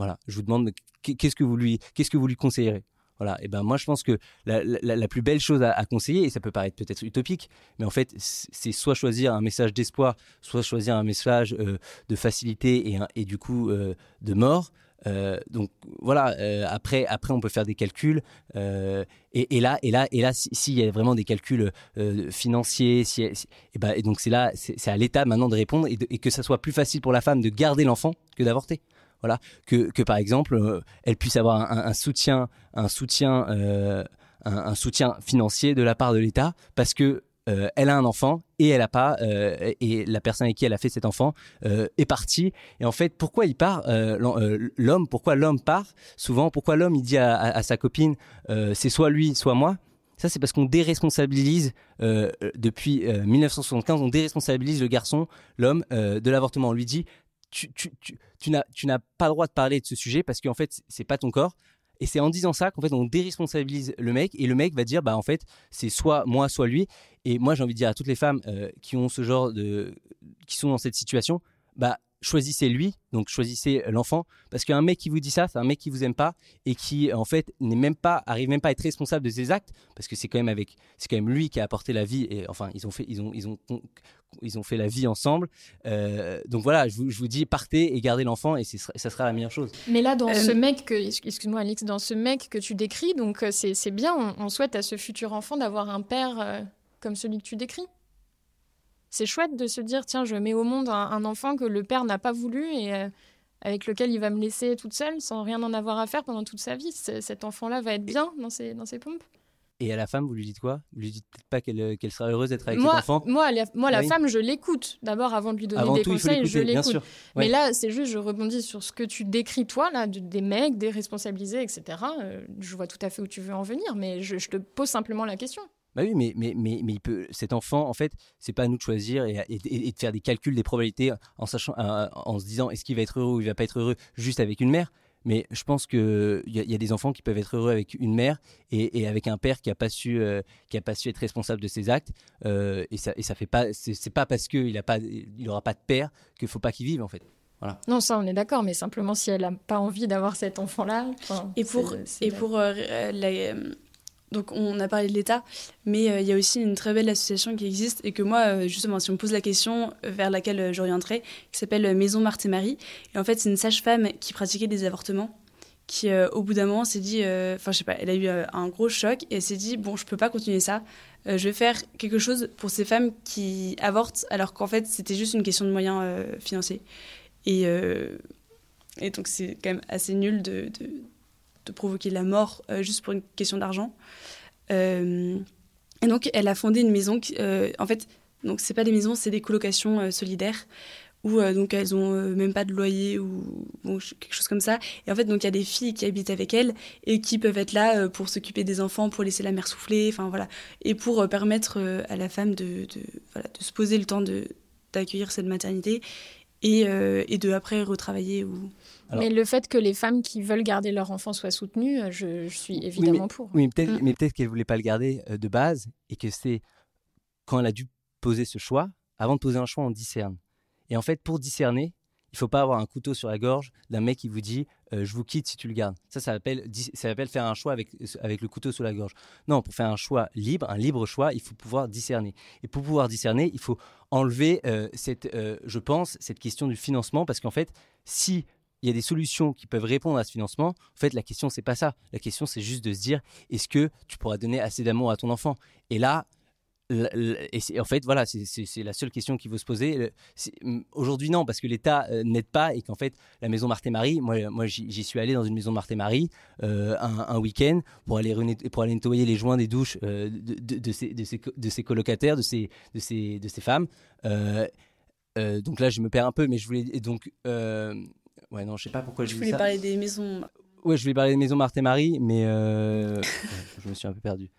Speaker 4: Voilà, je vous demande qu'est-ce que vous lui, qu'est-ce que vous lui conseillerez? Voilà. Et ben moi, je pense que la, plus belle chose à, conseiller, et ça peut paraître peut-être utopique, mais en fait, c'est soit choisir un message d'espoir, soit choisir un message euh, de facilité et, du coup euh, de mort. Euh, donc voilà. après, après, on peut faire des calculs. Et, là, et là, et là, s'il y a vraiment des calculs financiers, et, ben, et donc c'est là, c'est à l'État maintenant de répondre et, et que ça soit plus facile pour la femme de garder l'enfant que d'avorter voilà, que, que par exemple, euh, elle puisse avoir un, soutien, un soutien, euh, un, soutien financier de la part de l'État, parce que euh, elle a un enfant et elle a pas et la personne avec qui elle a fait cet enfant est partie et en fait pourquoi il part l'homme pourquoi l'homme part souvent pourquoi l'homme il dit à, à sa copine c'est soit lui soit moi? Ça, c'est parce qu'on déresponsabilise, depuis 1975, on déresponsabilise le garçon, l'homme, de l'avortement. On lui dit, tu, n'as pas le droit de parler de ce sujet parce qu'en fait, c'est pas ton corps. Et c'est en disant ça qu'en fait, on déresponsabilise le mec et le mec va dire, bah en fait, c'est soit moi, soit lui. Et moi, j'ai envie de dire à toutes les femmes euh, qui ont ce genre de, qui sont dans cette situation, bah choisissez lui, donc choisissez l'enfant, parce qu'un mec qui vous dit ça, c'est un mec qui vous aime pas et qui en fait n'est même pas, arrive même pas à être responsable de ses actes, parce que c'est quand même avec, c'est quand même lui qui a apporté la vie et enfin ils ont fait, ils ont, ils ont, ils ont fait la vie ensemble. Euh, donc voilà, je vous, je vous, dis partez et gardez l'enfant et ça sera la meilleure chose.
Speaker 1: Mais là, dans euh, ce mec que, excuse-moi Alix, dans ce mec que tu décris, donc euh, c'est bien, on, on, souhaite à ce futur enfant d'avoir un père comme celui que tu décris c'est chouette de se dire tiens, je mets au monde un, enfant que le père n'a pas voulu et euh, avec lequel il va me laisser toute seule sans rien en avoir à faire pendant toute sa vie. cet enfant-là va être bien dans ses, dans ses pompes.
Speaker 4: Et à la femme, vous lui dites quoi? Vous lui dites peut-être pas qu'elle qu'elle sera heureuse d'être avec moi, cet enfant?
Speaker 1: Moi, la, moi, la femme, je l'écoute. D'abord, avant de lui donner des conseils, je l'écoute. Mais là, c'est juste, je rebondis sur ce que tu décris, toi, là, des mecs déresponsabilisés, etc. Euh, je vois tout à fait où tu veux en venir, mais je te pose simplement la question.
Speaker 4: Bah oui, mais, mais, mais, mais il peut, cet enfant, en fait, c'est pas à nous de choisir et, et, de faire des calculs des probabilités en, sachant, euh, en se disant est-ce qu'il va être heureux ou il va pas être heureux juste avec une mère? Mais je pense qu'il y, y, a des enfants qui peuvent être heureux avec une mère et, et avec un père qui n'a pas, su, euh, qui a pas su être responsable de ses actes. Euh, et, ça, et ça fait pas. C'est pas parce qu'il n'aura pas, il aura pas de père qu'il faut pas qu'il vive, en fait. Voilà.
Speaker 1: Non, ça on est d'accord, mais simplement si elle n'a pas envie d'avoir cet enfant-là.
Speaker 3: Et pour, et pour la, donc on a parlé de l'État, mais euh, il y a aussi une très belle association qui existe et que moi, euh, justement, si on me pose la question euh, vers laquelle j'orienterai, qui s'appelle Maison Marthe et Marie. Et en fait, c'est une sage-femme qui pratiquait des avortements, qui au bout d'un moment s'est dit, enfin je sais pas, elle a eu un gros choc et elle s'est dit, bon, je peux pas continuer ça, je vais faire quelque chose pour ces femmes qui avortent alors qu'en fait c'était juste une question de moyens financiers. Et, donc c'est quand même assez nul de provoquer la mort euh, juste pour une question d'argent. Euh, et donc, elle a fondé une maison. Qui, euh, en fait, donc c'est pas des maisons, c'est des colocations solidaires où donc elles ont même pas de loyer ou quelque chose comme ça. Et en fait, donc il y a des filles qui habitent avec elles et qui peuvent être là pour s'occuper des enfants, pour laisser la mère souffler, enfin voilà, et pour permettre à la femme de, voilà, de se poser le temps de d'accueillir cette maternité et, et de après retravailler
Speaker 1: mais le fait que les femmes qui veulent garder leur enfant soient soutenues, euh, je, suis évidemment pour.
Speaker 4: Oui, peut-être, mm. mais peut-être qu'elle voulait pas le garder euh, de base et que c'est quand elle a dû poser ce choix. Avant de poser un choix, on discerne. Et en fait, pour discerner, il faut pas avoir un couteau sur la gorge d'un mec qui vous dit euh, je vous quitte si tu le gardes. Ça, ça s'appelle ça appelle faire un choix avec avec le couteau sur la gorge. Non, pour faire un choix libre, un libre choix, il faut pouvoir discerner. Et pour pouvoir discerner, il faut enlever cette, je pense, cette question du financement parce qu'en fait, si il y a des solutions qui peuvent répondre à ce financement. En fait, la question, c'est pas ça. La question, c'est juste de se dire, est-ce que tu pourras donner assez d'amour à ton enfant? Et là, et en fait, voilà, c'est la seule question qu'il faut se poser. Aujourd'hui, non, parce que l'État euh, n'aide pas et qu'en fait, la maison Marthe et Marie, moi, moi j'y suis allé dans une maison Marthe et Marie euh, un, week-end pour aller, pour aller nettoyer les joints des douches euh, de, de, de, ces, de, ces, de, colocataires, de ces, de ces, de ces femmes. donc là, je me perds un peu, mais je voulais. Donc, Ouais, non, je sais pas pourquoi je,
Speaker 3: je voulais parler des maisons.
Speaker 4: Ouais, je voulais parler des maisons Marthe et Marie, mais euh, [laughs] je me suis un peu perdu.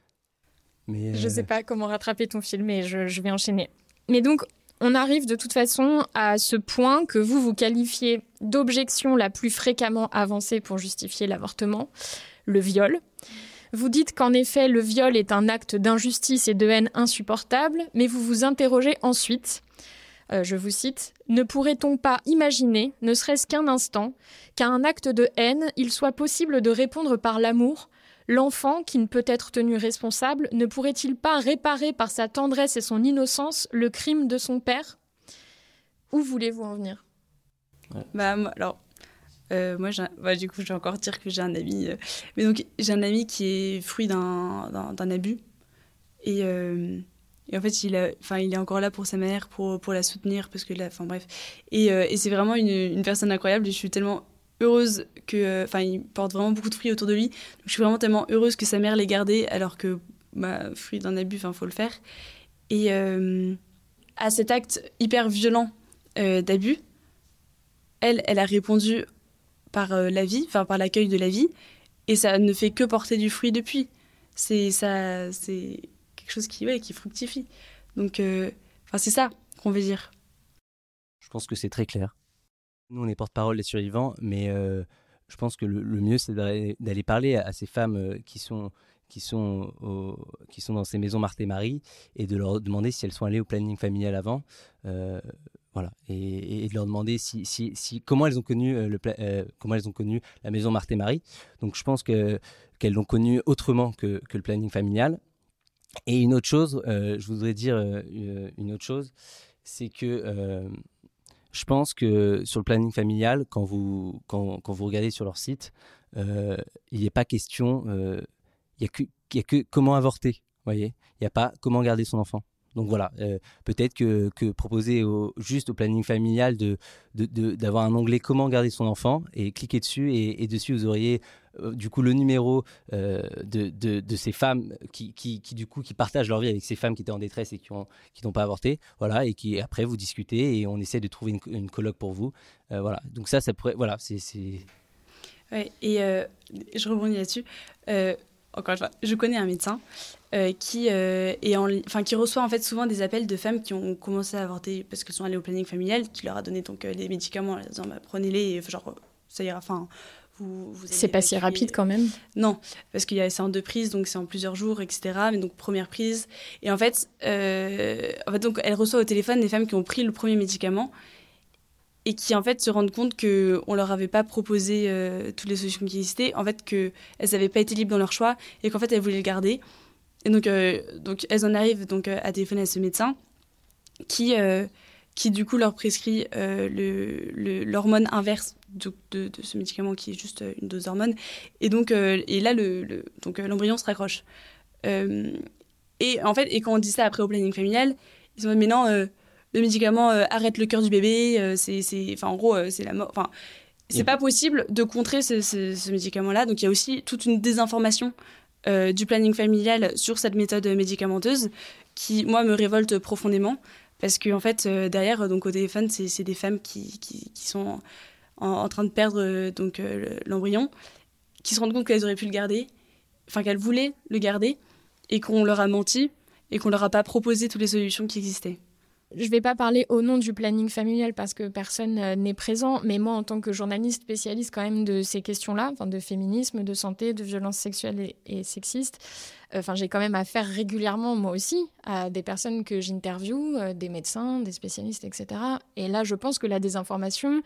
Speaker 1: Mais, Je sais euh, pas comment rattraper ton film, mais je, je vais enchaîner. Mais donc, on arrive de toute façon à ce point que vous vous qualifiez d'objection la plus fréquemment avancée pour justifier l'avortement, le viol. Vous dites qu'en effet, le viol est un acte d'injustice et de haine insupportable, mais vous vous interrogez ensuite, euh, je vous cite, Ne pourrait-on pas imaginer, ne serait-ce qu'un instant, qu'à un acte de haine, il soit possible de répondre par l'amour? L'enfant, qui ne peut être tenu responsable, ne pourrait-il pas réparer par sa tendresse et son innocence le crime de son père? Où voulez-vous en venir?
Speaker 3: Bah, moi, alors, euh, moi, bah, du coup, je vais encore dire que j'ai un ami. Euh, mais donc, j'ai un ami qui est fruit d'un abus. Et, euh, et, en fait, il, est encore là pour sa mère, pour, la soutenir, parce que enfin bref. Et, et c'est vraiment une, personne incroyable. Je suis tellement heureuse que. Enfin, il porte vraiment beaucoup de fruits autour de lui. Je suis vraiment tellement heureuse que sa mère l'ait gardé, alors que, bah, fruit d'un abus, enfin, faut le faire. Et à cet acte hyper violent d'abus, elle, elle a répondu par euh, la vie, enfin par l'accueil de la vie, et ça ne fait que porter du fruit depuis. C'est ça, c'est quelque chose qui, ouais, qui fructifie. Donc, euh, c'est ça qu'on veut dire.
Speaker 4: Je pense que c'est très clair. Nous, on est porte-parole des survivants, mais euh, je pense que le, mieux, c'est d'aller parler à, ces femmes qui sont qui sont, qui sont dans ces maisons Marthe et Marie et de leur demander si elles sont allées au planning familial avant. Voilà, et, de leur demander si, si, si, comment, elles ont connu, euh, le, euh, comment elles ont connu la maison Marthe et Marie. Donc je pense que, qu'elles l'ont connu autrement que, que, le planning familial. Et une autre chose, euh, je voudrais dire une autre chose, c'est que je pense que sur le planning familial, quand vous, quand, quand vous regardez sur leur site, il n'y a pas question, il n'y a que comment avorter, voyez? Il n'y a pas comment garder son enfant. Donc voilà, euh, peut-être que, proposer juste au planning familial de, d'avoir un onglet comment garder son enfant et cliquer dessus et, dessus vous auriez euh, du coup le numéro euh, de, ces femmes qui, du coup qui partagent leur vie avec ces femmes qui étaient en détresse et qui ont qui n'ont pas avorté, voilà et qui après vous discutez et on essaie de trouver une, une colloque pour vous, voilà. Donc ça, ça pourrait, voilà, c'est,
Speaker 3: Ouais, et je rebondis là-dessus encore une fois, je connais un médecin euh, qui, euh, est en, qui reçoit en fait souvent des appels de femmes qui ont commencé à avorter parce qu'elles sont allées au planning familial, qui leur a donné donc euh, les médicaments, en disant bah, prenez-les, genre ça ira. Enfin,
Speaker 1: vous, vous c'est pas si rapide quand même.
Speaker 3: Non, parce qu'il y a c'est en deux prises, donc c'est en plusieurs jours, etc. Mais donc première prise, et en fait, en fait donc elle reçoit au téléphone des femmes qui ont pris le premier médicament et qui en fait se rendent compte que on leur avait pas proposé euh, toutes les solutions qui existaient, en fait que elles n'avaient pas été libres dans leur choix et qu'en fait elles voulaient le garder. Et donc euh, donc elles en arrivent donc euh, à téléphoner à ce médecin qui qui du coup leur prescrit l'hormone inverse de, de, ce médicament qui est juste une dose d'hormone et donc et là le, donc l'embryon se raccroche. et en fait et quand on dit ça après au planning familial, ils sont mais non le médicament euh, arrête le cœur du bébé, euh, c'est, enfin, en gros, euh, c'est la mort. Enfin, c'est pas possible de contrer ce, médicament-là. Donc il y a aussi toute une désinformation du planning familial sur cette méthode médicamenteuse qui, moi, me révolte profondément. Parce qu'en en fait, derrière, donc au téléphone, c'est, des femmes qui, qui, sont en, train de perdre donc l'embryon, qui se rendent compte qu'elles auraient pu le garder, enfin qu'elles voulaient le garder, et qu'on leur a menti, et qu'on leur a pas proposé toutes les solutions qui existaient.
Speaker 1: Je ne vais pas parler au nom du planning familial parce que personne euh, n'est présent, mais moi, en tant que journaliste spécialiste quand même de ces questions-là, de féminisme, de santé, de violences sexuelles et, sexistes, euh, enfin, j'ai quand même affaire régulièrement, moi aussi, à des personnes que j'interviewe, euh, des médecins, des spécialistes, etc. Et là, je pense que la désinformation,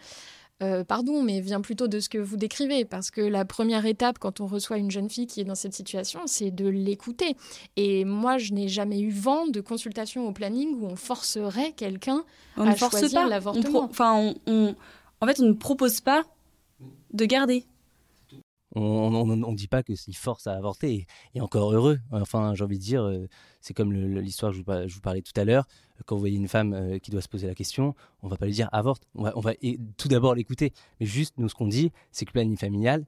Speaker 1: euh, pardon, mais vient plutôt de ce que vous décrivez, parce que la première étape quand on reçoit une jeune fille qui est dans cette situation, c'est de l'écouter. Et moi, je n'ai jamais eu vent de consultation au planning où on forcerait quelqu'un à ne force choisir l'avortement.
Speaker 3: Enfin, en fait, on ne propose pas de garder.
Speaker 4: On ne dit pas que s'il force à avorter, et, encore heureux. Enfin, j'ai envie de dire, euh, c'est comme l'histoire que je vous, parlais tout à l'heure. Quand vous voyez une femme euh, qui doit se poser la question, on va pas lui dire avorte. On va, on va tout d'abord l'écouter. Mais juste, nous, ce qu'on dit, c'est que le planning familial,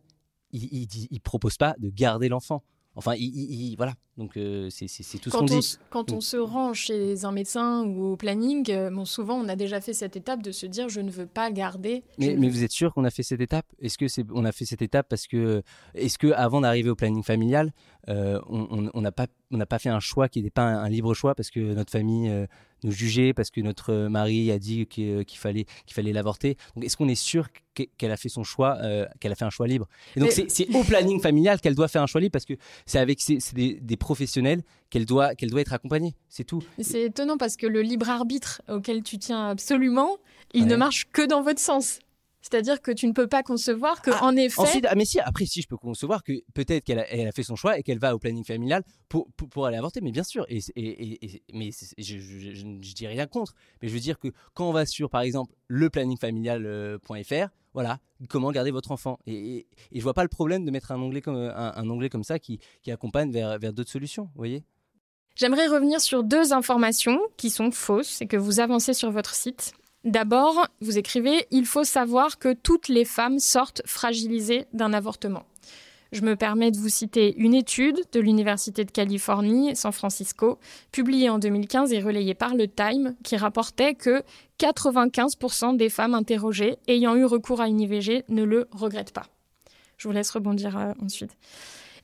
Speaker 4: il ne propose pas de garder l'enfant. Enfin, il, voilà. Donc, euh, c'est tout ce qu'on dit.
Speaker 1: Quand on se rend chez un médecin ou au planning, euh, bon, souvent, on a déjà fait cette étape de se dire je ne veux pas garder.
Speaker 4: Mais, mais vous êtes sûr qu'on a fait cette étape? Est-ce que c'est on a fait cette étape parce que est-ce que avant d'arriver au planning familial, euh, on n'a pas on n'a pas fait un choix qui n'était pas un, libre choix parce que notre famille nous juger parce que notre mari a dit qu'il fallait qu'il fallait l'avorter. Donc est-ce qu'on est sûr qu'elle a fait son choix, qu'elle a fait un choix libre? Et donc c'est au planning familial qu'elle doit faire un choix libre parce que c'est avec des, des, professionnels qu'elle doit qu'elle doit être accompagnée. C'est tout.
Speaker 1: C'est étonnant parce que le libre arbitre auquel tu tiens absolument, il ne marche que dans votre sens. C'est-à-dire que tu ne peux pas concevoir que, ah, en effet.
Speaker 4: Ensuite, ah, mais si, après, si, je peux concevoir que peut-être qu'elle a, elle a, fait son choix et qu'elle va au planning familial pour, pour, aller avorter, mais bien sûr. Et, et, mais je, je, dis rien contre. Mais je veux dire que quand on va sur, par exemple, leplanningfamilial.fr, voilà, comment garder votre enfant. Et, je vois pas le problème de mettre un onglet comme, un, onglet comme ça qui, qui accompagne vers, vers d'autres solutions, vous voyez?
Speaker 1: J'aimerais revenir sur deux informations qui sont fausses et que vous avancez sur votre site. D'abord, vous écrivez Il faut savoir que toutes les femmes sortent fragilisées d'un avortement. Je me permets de vous citer une étude de l'Université de Californie, San Francisco, publiée en 2015 et relayée par le Time, qui rapportait que 95% des femmes interrogées ayant eu recours à une IVG ne le regrettent pas. Je vous laisse rebondir euh, ensuite.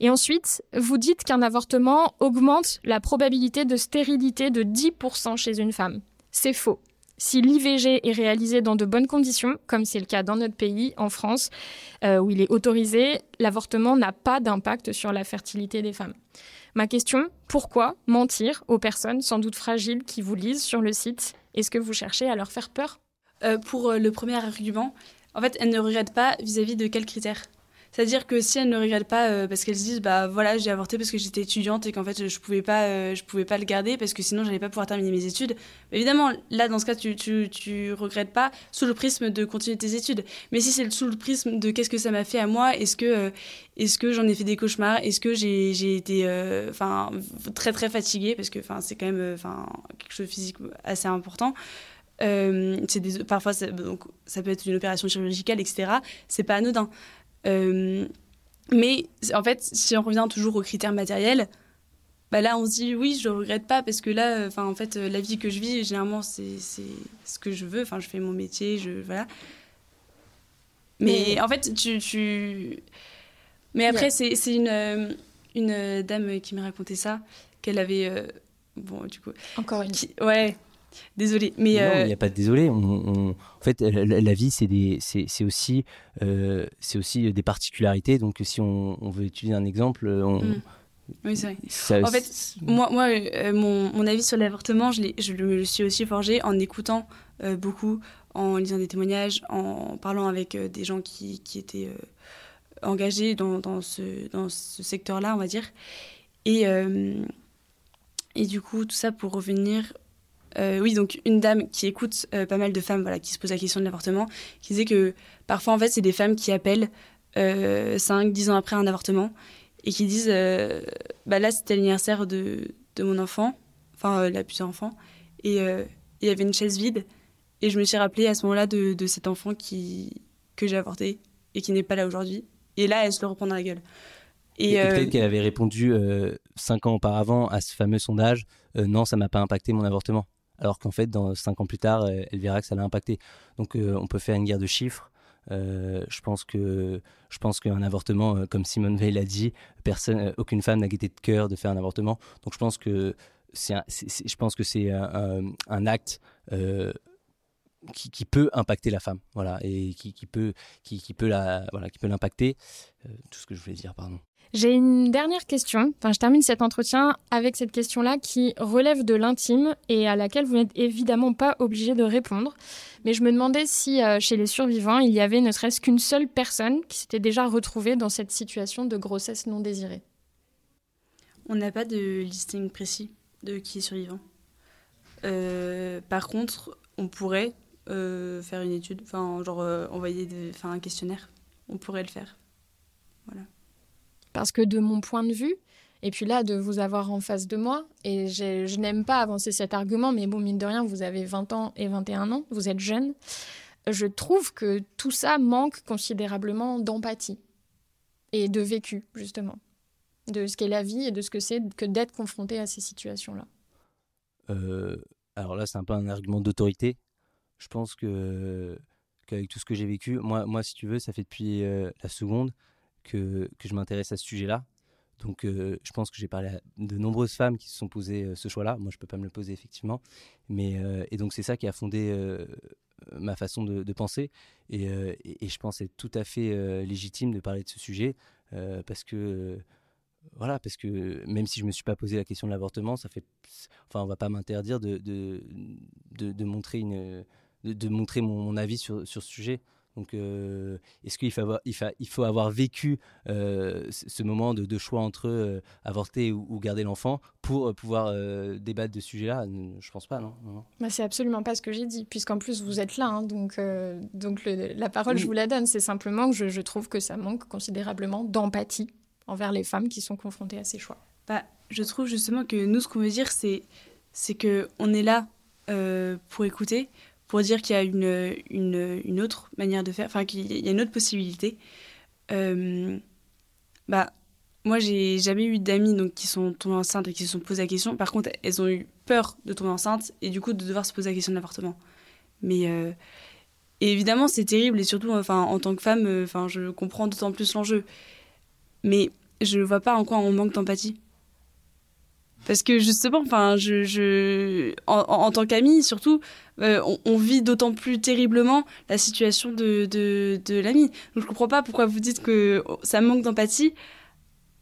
Speaker 1: Et ensuite, vous dites qu'un avortement augmente la probabilité de stérilité de 10% chez une femme. C'est faux. Si l'IVG est réalisé dans de bonnes conditions, comme c'est le cas dans notre pays, en France, euh, où il est autorisé, l'avortement n'a pas d'impact sur la fertilité des femmes. Ma question, pourquoi mentir aux personnes sans doute fragiles qui vous lisent sur le site? Est-ce que vous cherchez à leur faire peur?
Speaker 3: Euh, Pour euh, le premier argument, en fait, elles ne regrettent pas vis-à-vis de quels critères? C'est-à-dire que si elles ne regrettent pas euh, parce qu'elles se disent bah voilà j'ai avorté parce que j'étais étudiante et qu'en fait je pouvais pas euh, je pouvais pas le garder parce que sinon j'allais pas pouvoir terminer mes études. Évidemment là dans ce cas tu, tu, tu regrettes pas sous le prisme de continuer tes études. Mais si c'est sous le prisme de qu'est-ce que ça m'a fait à moi, est-ce que euh, est-ce que j'en ai fait des cauchemars, est-ce que j'ai j'ai été enfin très très fatiguée? Parce que enfin c'est quand même enfin quelque chose de physique assez important. c'est des, parfois ça, donc, ça peut être une opération chirurgicale etc c'est pas anodin euh, mais en fait, si on revient toujours aux critères matériels, bah là, on se dit oui, je ne regrette pas parce que là, enfin, en fait, la vie que je vis, généralement, c'est ce que je veux. Enfin, je fais mon métier, je voilà. Mais, en fait, tu, tu... Mais après, c'est une, euh, une dame qui m'a raconté ça, qu'elle avait. Euh, bon, du coup.
Speaker 1: Encore une.
Speaker 3: ouais, Désolée, mais
Speaker 4: non, il n'y a euh, pas de désolé. On, En fait, la, vie, c'est des, c'est aussi, euh, c'est aussi des particularités. Donc, si on, veut utiliser un exemple, on,
Speaker 3: mm. Oui, c'est vrai. en fait, moi, moi euh, mon, mon, avis sur l'avortement, je, je le suis aussi forgé en écoutant beaucoup, en lisant des témoignages, en parlant avec des gens qui, qui étaient engagés dans, dans, ce, dans ce secteur-là, on va dire. Et, et du coup, tout ça pour revenir euh, oui, donc une dame qui écoute euh, pas mal de femmes voilà, qui se posent la question de l'avortement, qui disait que parfois, en fait, c'est des femmes qui appellent euh, 5, 10 ans après un avortement et qui disent euh, bah Là, c'était l'anniversaire de, de, mon enfant, enfin, la plusieurs enfants, et il y avait une chaise vide. Et je me suis rappelé à ce moment-là de, de, cet enfant qui, que j'ai avorté et qui n'est pas là aujourd'hui. Et là, elle se le reprend dans la gueule.
Speaker 4: Et, peut-être qu'elle avait répondu cinq ans auparavant à ce fameux sondage non, ça m'a pas impacté mon avortement alors qu'en fait, dans cinq ans plus tard, elle verra que ça l'a impacté. Donc, euh, on peut faire une guerre de chiffres. Euh, je pense que je pense qu'un avortement, euh, comme Simone Veil l'a dit, personne, aucune femme n'a guetté de cœur de faire un avortement. Donc, je pense que c'est, je pense que c'est un, acte. Qui, peut impacter la femme, voilà, et qui, peut, qui, peut la, voilà, qui peut l'impacter. tout ce que je voulais dire, pardon.
Speaker 1: J'ai une dernière question. Enfin, je termine cet entretien avec cette question-là qui relève de l'intime et à laquelle vous n'êtes évidemment pas obligé de répondre. Mais je me demandais si euh, chez les survivants, il y avait ne serait-ce qu'une seule personne qui s'était déjà retrouvée dans cette situation de grossesse non désirée.
Speaker 3: On n'a pas de listing précis de qui est survivant. Euh, par contre, on pourrait euh, faire une étude, enfin, genre envoyer un questionnaire. On pourrait le faire. Voilà.
Speaker 1: Parce que de mon point de vue, et puis là, de vous avoir en face de moi, et je n'aime pas avancer cet argument, mais bon, mine de rien, vous avez 20 ans et 21 ans, vous êtes jeune. Je trouve que tout ça manque considérablement d'empathie et de vécu, justement, de ce qu'est la vie et de ce que c'est que d'être confronté à ces situations-là.
Speaker 4: Euh, alors là, c'est un peu un argument d'autorité. Je pense que qu'avec tout ce que j'ai vécu, moi, moi, si tu veux, ça fait depuis euh, la seconde que, je m'intéresse à ce sujet-là. Donc, je pense que j'ai parlé à de nombreuses femmes qui se sont posées ce choix-là. Moi, je ne peux pas me le poser, effectivement. Mais, et donc, c'est ça qui a fondé ma façon de, penser. Et, je pense être tout à fait légitime de parler de ce sujet parce que voilà, parce que même si je me suis pas posé la question de l'avortement, ça fait, enfin, on va pas m'interdire de de, de, montrer une, de, montrer mon, avis sur, sur ce sujet. Donc, euh, est-ce qu'il faut avoir, il faut, il faut avoir vécu euh, ce moment de, de, choix entre euh, avorter ou, garder l'enfant pour pouvoir débattre de ce sujet-là? Je pense pas, non, non,
Speaker 1: Bah, c'est absolument pas ce que j'ai dit, puisqu'en plus vous êtes là, hein, donc, donc la parole je vous la donne. C'est simplement que je, je trouve que ça manque considérablement d'empathie envers les femmes qui sont confrontées à ces choix.
Speaker 3: Bah, Je trouve justement que nous, ce qu'on veut dire, c'est, c'est qu'on est là euh, pour écouter, pour dire qu'il y a une, une, une, autre manière de faire, enfin qu'il y a une autre possibilité. Euh, bah, moi, j'ai jamais eu d'amis qui sont tombées enceintes et qui se sont posées la question. Par contre, elles ont eu peur de tomber enceinte et du coup de devoir se poser la question de l'avortement. Mais euh, évidemment, c'est terrible et surtout, enfin, en tant que femme, enfin, je comprends d'autant plus l'enjeu. Mais je ne vois pas en quoi on manque d'empathie. Parce que justement, enfin, je, je, en, tant qu'ami, surtout, euh, on, vit d'autant plus terriblement la situation de, de, de l'ami. Donc je comprends pas pourquoi vous dites que ça manque d'empathie,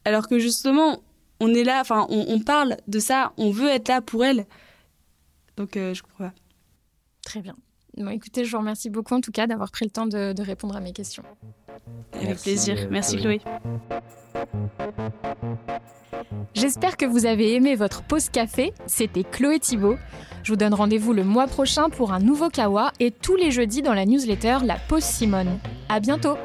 Speaker 3: alors que justement, on est là, enfin, on, parle de ça, on veut être là pour elle. Donc euh, je comprends pas.
Speaker 1: Très bien. Bon, écoutez, je vous remercie beaucoup en tout cas d'avoir pris le temps de répondre à mes questions.
Speaker 3: Avec plaisir. Euh, Merci Chloé.
Speaker 1: J'espère que vous avez aimé votre pause café. C'était Chloé Thibault. Je vous donne rendez-vous le mois prochain pour un nouveau Kawa et tous les jeudis dans la newsletter La Pause Simone. À bientôt!